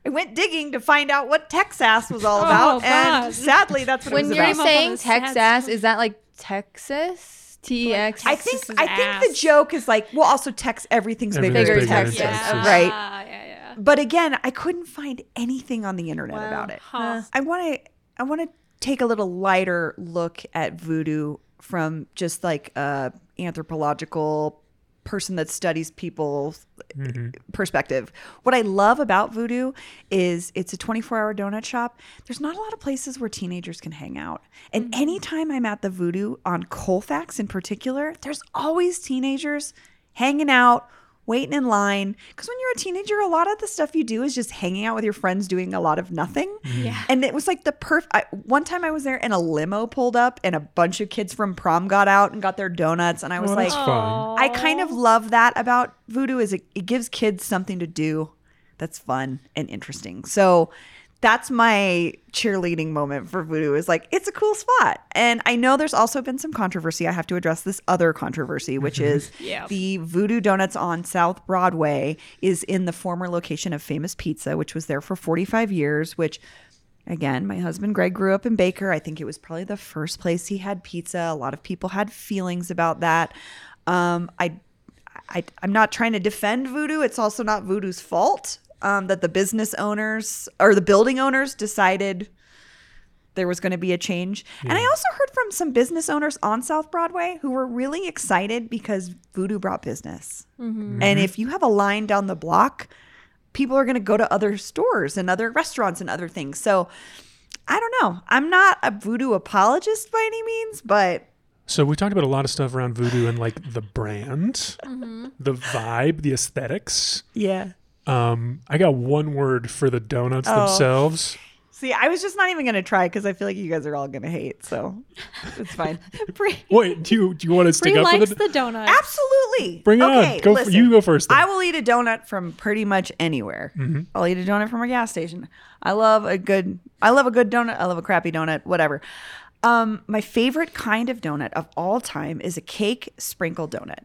i went digging to find out what texas was all <laughs> oh, about and God. sadly that's what it When was you're about Came up on saying Texas, is that like Texas? T E X. I Texas think is I think the joke is like, well, also Tex everything's bigger, Everything's in bigger in Texas, Texas. Yeah. right? Yeah, yeah, yeah. But again, I couldn't find anything on the internet Wow. about it. Huh. I want to I want to take a little lighter look at voodoo from just like a anthropological person that studies people's mm-hmm. perspective. What I love about voodoo is it's a 24-hour donut shop. There's not a lot of places where teenagers can hang out. And mm-hmm. anytime I'm at the voodoo on Colfax in particular, there's always teenagers hanging out waiting in line. Because when you're a teenager a lot of the stuff you do is just hanging out with your friends doing a lot of nothing. Mm-hmm. Yeah. and it was like the perfect one time i was there and a limo pulled up and a bunch of kids from prom got out and got their donuts and i was Well, like fun. i kind of love that about voodoo is it, it gives kids something to do that's fun and interesting. So that's my cheerleading moment for voodoo is like it's a cool spot and i know there's also been some controversy i have to address this other controversy which is <laughs> Yeah. the voodoo donuts on south broadway is in the former location of famous pizza which was there for 45 years which Again, my husband Greg grew up in Baker. I think it was probably the first place he had pizza. A lot of people had feelings about that. Um, I, I, I'm not trying to defend Voodoo. It's also not Voodoo's fault um, that the business owners or the building owners decided there was going to be a change. And I also heard from some business owners on South Broadway who were really excited because Voodoo brought business. Mm-hmm. And mm-hmm. if you have a line down the block, people are going to go to other stores and other restaurants and other things. So I don't know. I'm not a voodoo apologist by any means, but So we talked about a lot of stuff around voodoo and like the brand, mm-hmm. the vibe, the aesthetics. yeah. Um, I got one word for the donuts Oh. themselves. See, I was just not even going to try because I feel like you guys are all going to hate. So it's fine. <laughs> Bree, Wait, do you do you want to stick Bree up for likes the? the donut. Absolutely. Bring it okay, on. Go. For, listen. you go first. Then. I will eat a donut from pretty much anywhere. I'll eat a donut from a gas station. I love a good I love a good donut. I love a crappy donut, whatever. Um, my favorite kind of donut of all time is a cake sprinkle donut.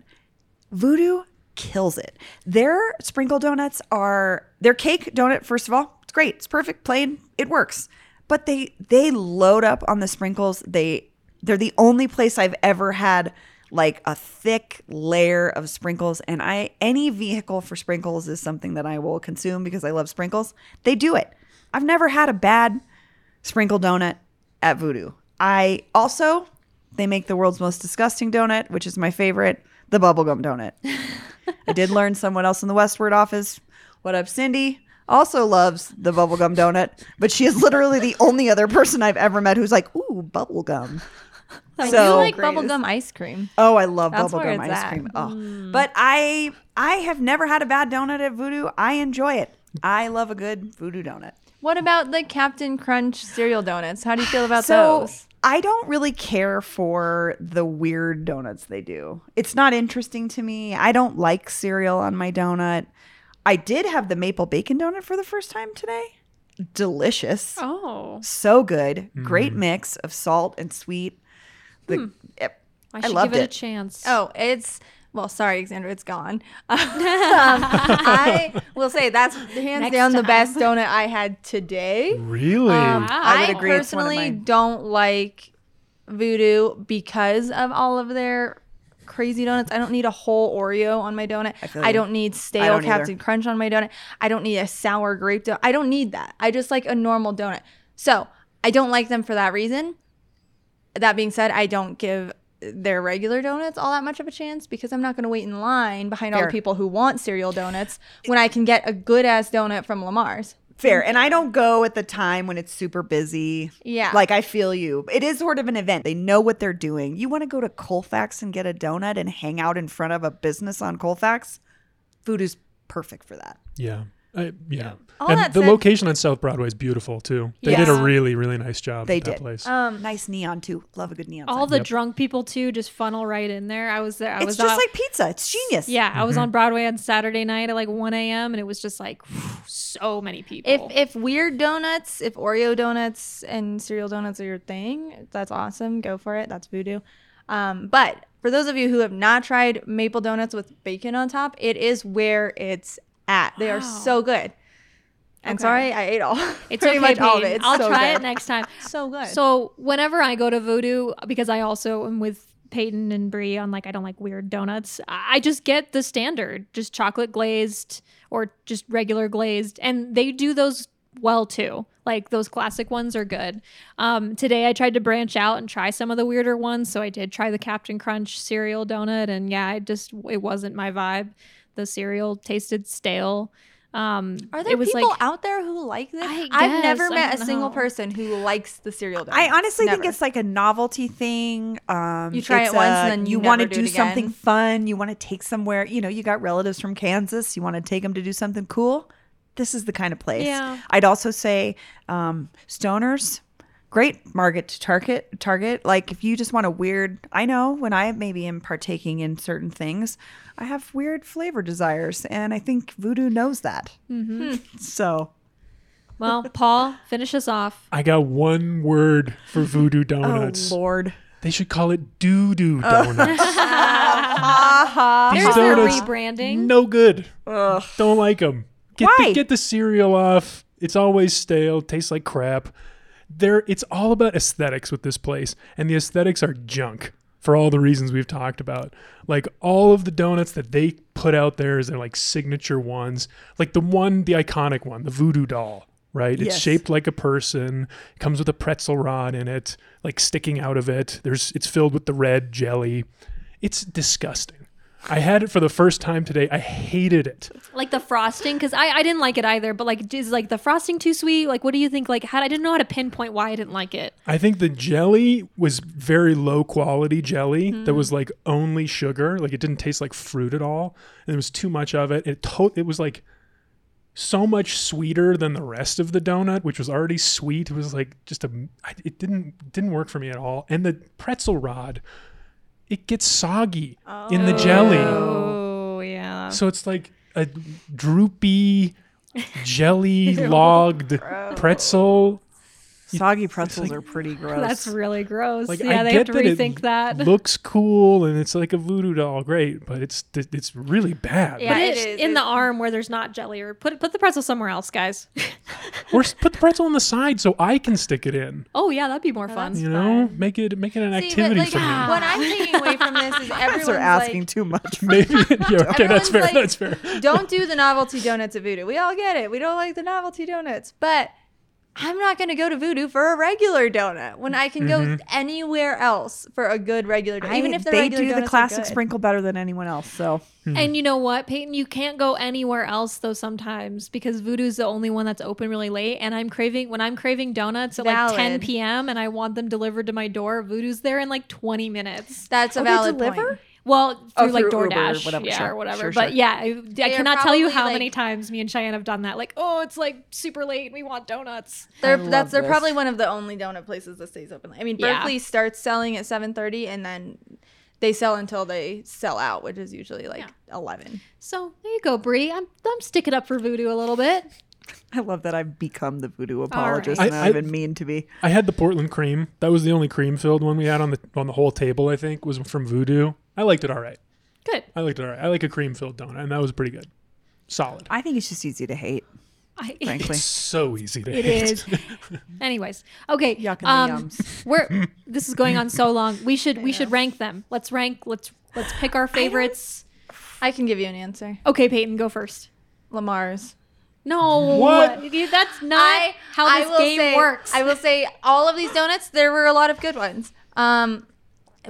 Voodoo kills it. Their sprinkle donuts are their cake donut, first of all, it's great. It's perfect, plain, it works. But they they load up on the sprinkles. They they're the only place I've ever had like a thick layer of sprinkles and I any vehicle for sprinkles is something that I will consume because I love sprinkles. They do it. I've never had a bad sprinkle donut at Voodoo. I also they make the world's most disgusting donut, which is my favorite, the bubblegum donut. I did learn someone else in the Westword office. What up, Cindy? Also loves the bubblegum donut, but she is literally the only other person I've ever met who's like, ooh, bubblegum. I So- do like Great. bubblegum ice cream. Oh, I love That's where bubblegum ice at. cream. Oh, but I I have never had a bad donut at Voodoo. I enjoy it. I love a good Voodoo donut. What about the Captain Crunch cereal donuts? How do you feel about So those? I don't really care for the weird donuts they do. It's not interesting to me. I don't like cereal on my donut. I did have the maple bacon donut for the first time today. Delicious. Oh, So good. Great mm. mix of salt and sweet. The hmm. yep. I I should loved give it, it. a chance. Oh, it's well, sorry, Alexandra, it's gone. <laughs> um, <laughs> I will say that's hands Next down the best donut I had today. Really? Um, Wow. I I, would agree it's personally mine. don't like Voodoo because of all of their crazy donuts. I don't need a whole Oreo on my donut. I, feel you. don't need stale don't either. Captain Crunch on my donut. I don't need a sour grape donut. I don't need that. I just like a normal donut. So I don't like them for that reason. That being said, I don't give their regular donuts all that much of a chance because I'm not going to wait in line behind all the people who want cereal donuts when I can get a good ass donut from Lamar's. Fair. And I don't go at the time when it's super busy. Yeah. Like I feel you. It is sort of an event. They know what they're doing. You want to go to Colfax and get a donut and hang out in front of a business on Colfax? Food is perfect for that. Yeah. I, yeah. All and that the said- location on South Broadway is beautiful too. They did a really, really nice job They at that did. place. Um, Nice neon too. Love a good neon. All sign. the Yep. drunk people too just funnel right in there. I was there. I it's was just out- like pizza. It's genius. yeah, I Mm-hmm. was on Broadway on Saturday night at like 1 a.m. and it was just like so many people. if if weird donuts, if Oreo donuts and cereal donuts are your thing, that's awesome. Go for it. That's voodoo. Um, but for those of you who have not tried maple donuts with bacon on top, it is where it's at. They are so good. And Okay. sorry, I ate all. <laughs> it's pretty okay, much all of it. It's I'll so try good. it next time. <laughs> So good. So whenever I go to Voodoo, because I also am with Peyton and Bree on like I don't like weird donuts. I I just get the standard, just chocolate glazed or just regular glazed, and they do those well too. Like those classic ones are good. Um, today I tried to branch out and try some of the weirder ones, so I did try the Captain Crunch cereal donut, and yeah, it just it wasn't my vibe. The cereal tasted stale. Um, are there it was people like, out there who like this? I I've never met a don't single person who likes the cereal donut. I honestly think it's like a novelty thing. Um, You try it's it once a- and then you want to do do something again. fun. You want to take somewhere. You know, you got relatives from Kansas. You want to take them to do something cool. This is the kind of place. Yeah. I'd also say um, stoners. Great market to target. Target like if you just want a weird. I know when I maybe am partaking in certain things, I have weird flavor desires, and I think Voodoo knows that. Mm-hmm. So well, Paul, finish us off. I got one word for voodoo <laughs> oh donuts. lord. They should call it doo doo donuts. <laughs> These There's their donuts, rebranding. no good. Ugh. Don't like them. Get Why? The, get the cereal off. It's always stale. Tastes like crap. There, it's all about aesthetics with this place, and the aesthetics are junk for all the reasons we've talked about. Like all of the donuts that they put out there is their like signature ones. Like the one, the iconic one, the voodoo doll. Right, Yes. it's shaped like a person. Comes with a pretzel rod in it, like sticking out of it. There's, it's filled with the red jelly. It's disgusting. I had it for the first time today. I hated it. like the frosting because I, I didn't like it either but like is like the frosting too sweet like what do you think like how i didn't know how to pinpoint why i didn't like it I think the jelly was very low quality jelly Mm-hmm. that was like only sugar. Like it didn't taste like fruit at all. And there was too much of it. It to- it was like so much sweeter than the rest of the donut, which was already sweet. It was like just a. it didn't didn't work for me at all. And the pretzel rod, it gets soggy in the oh. jelly. oh yeah So it's like a droopy jelly logged <laughs> pretzel. <laughs> Soggy pretzels like- are pretty <laughs> gross. that's really gross Like yeah I they get have to that rethink it that <laughs> looks cool and it's like a voodoo doll, great, but it's it's really bad. yeah, Yeah, it it is is. in the arm where there's not jelly or put put the pretzel somewhere else guys Or put the pretzel on the side so I can stick it in. oh yeah that'd be more oh, fun You know, make it make it an See, activity but like, for me. what I'm taking away from this is everyone's are asking like, too much. Maybe yeah, okay, that's fair. like- that's fair. don't do the novelty donuts at Voodoo. We all get it. We don't like the novelty donuts, but I'm not going to go to Voodoo for a regular donut when I can Mm-hmm. go anywhere else for a good regular donut. Even if the they do the classic sprinkle better than anyone else. So And you know what, Peyton, you can't go anywhere else though sometimes because Voodoo's the only one that's open really late. And I'm craving when I'm craving donuts at like 10 p.m. and I want them delivered to my door. Voodoo's there in like 20 minutes. That's a Oh, they valid deliver? point. Well, through, Oh, like through Uber or DoorDash, whatever, yeah, sure, or whatever. sure, but sure. yeah, I, I cannot tell you how like- many times me and Cheyenne have done that. Like, oh, it's like super late. We want donuts. They're that's they're this. probably one of the only donut places that stays open. I mean, Yeah. Berkeley starts selling at 7:30 and then they sell until they sell out, which is usually like Yeah. 11. So there you go, Bree. I'm I'm sticking up for Voodoo a little bit. <laughs> I love that I've become the voodoo apologist, right. and I- I, I- even mean to be. I had the Portland cream. That was the only cream filled one we had on the on the whole table. I think was from Voodoo. I liked it all right. Good. I liked it all right. I like a cream filled donut, and that was pretty good. Solid. I think it's just easy to hate, I, <laughs> frankly. It's so easy to It hate. is. <laughs> Anyways, okay. Yuck in the um, yums. <laughs> we're this is going on so long. We should we should rank them. Let's rank. Let's let's pick our favorites. I can give you an answer. Okay, Peyton, go first. Lamar's. No, What? You- That's not how I this will game say, works. I will say all of these donuts, there were a lot of good ones. Um,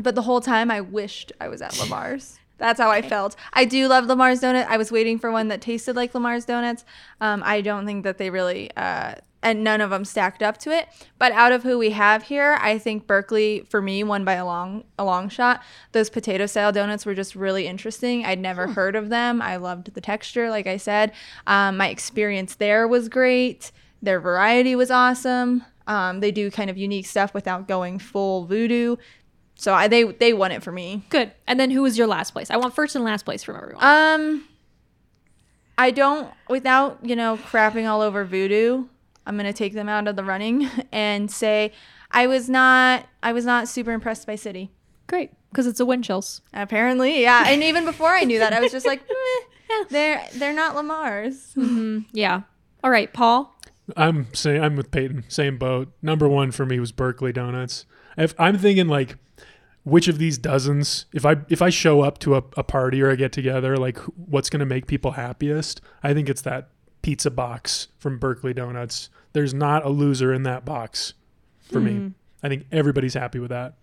but the whole time I wished I was at <laughs> Lamar's. That's how I felt. I do love Lamar's donut. I was waiting for one that tasted like Lamar's donuts. Um, I don't think that they really, uh, and none of them stacked up to it. But out of who we have here, I think Berkeley for me won by a long, a long shot. Those potato style donuts were just really interesting. I'd never heard of them. I loved the texture, like I said. Um, my experience there was great. Their variety was awesome. Um, they do kind of unique stuff without going full voodoo. So I, they they won it for me. Good. And then who was your last place? I want first and last place from everyone. Um, I don't without you know crapping all over voodoo. I'm gonna take them out of the running <laughs> and say I was not I was not super impressed by City. Great, because it's a Winchell's. Apparently, yeah. And even before I knew that, I was just like, <laughs> Meh, they're they're not Lamar's. <laughs> Yeah. All right, Paul. I'm saying I'm with Peyton. Same boat. Number one for me was Berkeley Donuts. If I'm thinking like, which of these dozens, if I if I show up to a, a party or a get together, like what's going to make people happiest? I think it's that pizza box from Berkeley Donuts. There's not a loser in that box for me. Mm-hmm. I think everybody's happy with that.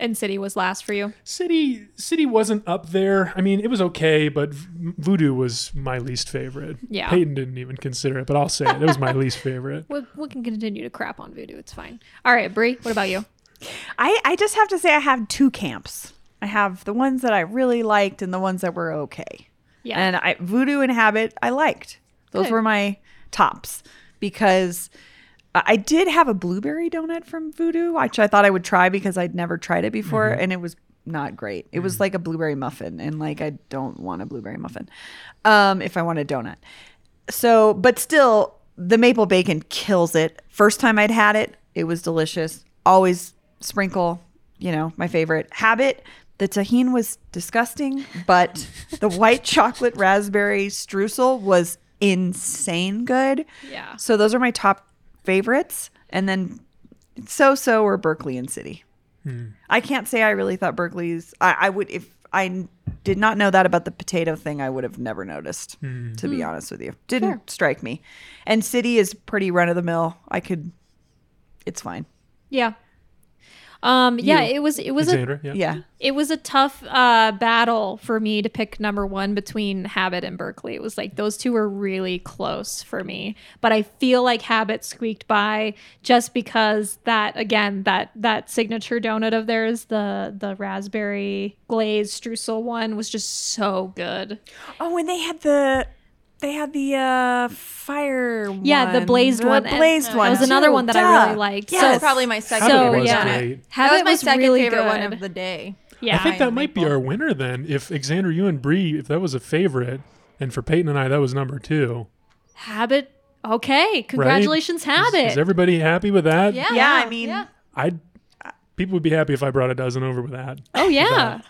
And City was last for you. City City wasn't up there. I mean, it was okay, but V- Voodoo was my least favorite. Yeah. Peyton didn't even consider it, but I'll say it. It was my <laughs> least favorite. We, we can continue to crap on Voodoo. It's fine. All right, Bree. What about you? I, I just have to say I have two camps. I have the ones that I really liked and the ones that were okay. Yeah. And I Voodoo and Habit I liked. Those Good. were my tops because I I did have a blueberry donut from Voodoo, which I thought I would try because I'd never tried it before and it was not great. It was like a blueberry muffin and like I don't want a blueberry muffin. Um if I want a donut. So, but still the maple bacon kills it. First time I'd had it, it was delicious. Always sprinkle, you know, my favorite. Habit, the Tajín was disgusting, but the <laughs> white chocolate raspberry streusel was insane good. Yeah. So those are my top favorites. And then so so or Berkeley and City. Hmm. I can't say I really thought Berkeley's I, I would if I did not know that about the potato thing, I would have never noticed, hmm. to be hmm. honest with you. Didn't Fair. strike me. And City is pretty run of the mill. I could it's fine. Yeah. Um. Yeah. You. It was. It was a. Alexandra, yeah. Yeah. It was a tough uh, battle for me to pick number one between Habit and Berkeley. It was like those two were really close for me, but I feel like Habit squeaked by just because that again that that signature donut of theirs, the the raspberry glazed streusel one, was just so good. Oh, and they had the they had the uh fire one. Yeah, the blazed one. blazed The one. blazed That one. was another one that I really liked. Yes. So That's probably my second So favorite was yeah, great. Habit that was my second really favorite one of the day. Yeah, I think that might be our winner then. If Alexandra, you and Bree, if that was a favorite, and for Peyton and I, that was number two. Habit. Okay, congratulations, Is, Habit. is everybody happy with that? Yeah, Yeah, I mean yeah. I'd. People would be happy if I brought a dozen over with that. oh yeah.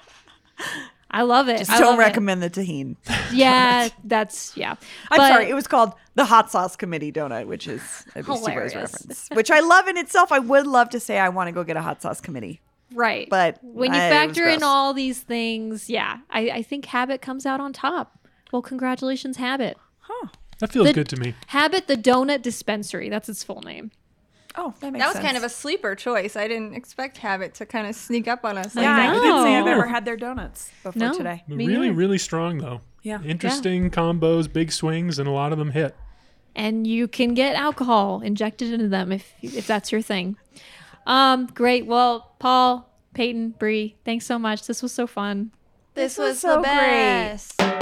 I love it. just I don't love it. recommend the Tajín. <laughs> Yeah, that's yeah. I'm But- sorry, it was called the hot sauce committee donut, which is a Beastie Boys Hilarious. reference, which I love in itself. I would love to say I want to go get a hot sauce committee. right. but when you I- factor in all these things, yeah, I, I think Habit comes out on top. Well, congratulations, Habit. Huh. That feels The- good to me. Habit the Donut Dispensary. That's its full name. Oh, that makes That was sense. kind of a sleeper choice. I didn't expect Habit to kind of sneak up on us. like yeah. I that. didn't say I've know. ever had their donuts before No. today. Me really, neither. really strong though. Yeah. Interesting combos, big swings, and a lot of them hit. and you can get alcohol injected into them if if that's your thing. Um, great. Well, Paul, Peyton, Bree, thanks so much. This was so fun. This, was was, so the great. best.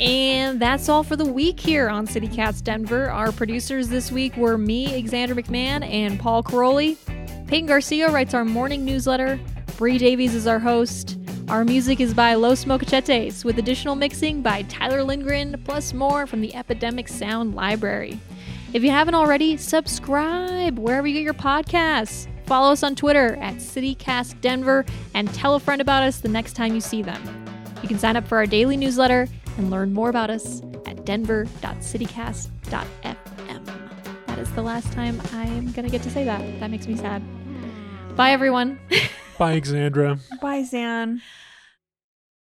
And that's all for the week here on City Cast Denver. Our producers this week were me, Xandra McMahon, and Paul Karolyi. Peyton Garcia writes our morning newsletter. Bree Davies is our host. Our music is by Los Mocochetes, with additional mixing by Tyler Lindgren, plus more from the Epidemic Sound Library. If you haven't already, subscribe wherever you get your podcasts. Follow us on Twitter at CityCastDenver and tell a friend about us the next time you see them. You can sign up for our daily newsletter and learn more about us at denver.citycast.fm. That is the last time I am going to get to say that. That makes me sad. Bye, everyone. <laughs> Bye, Xandra. Bye, Zan.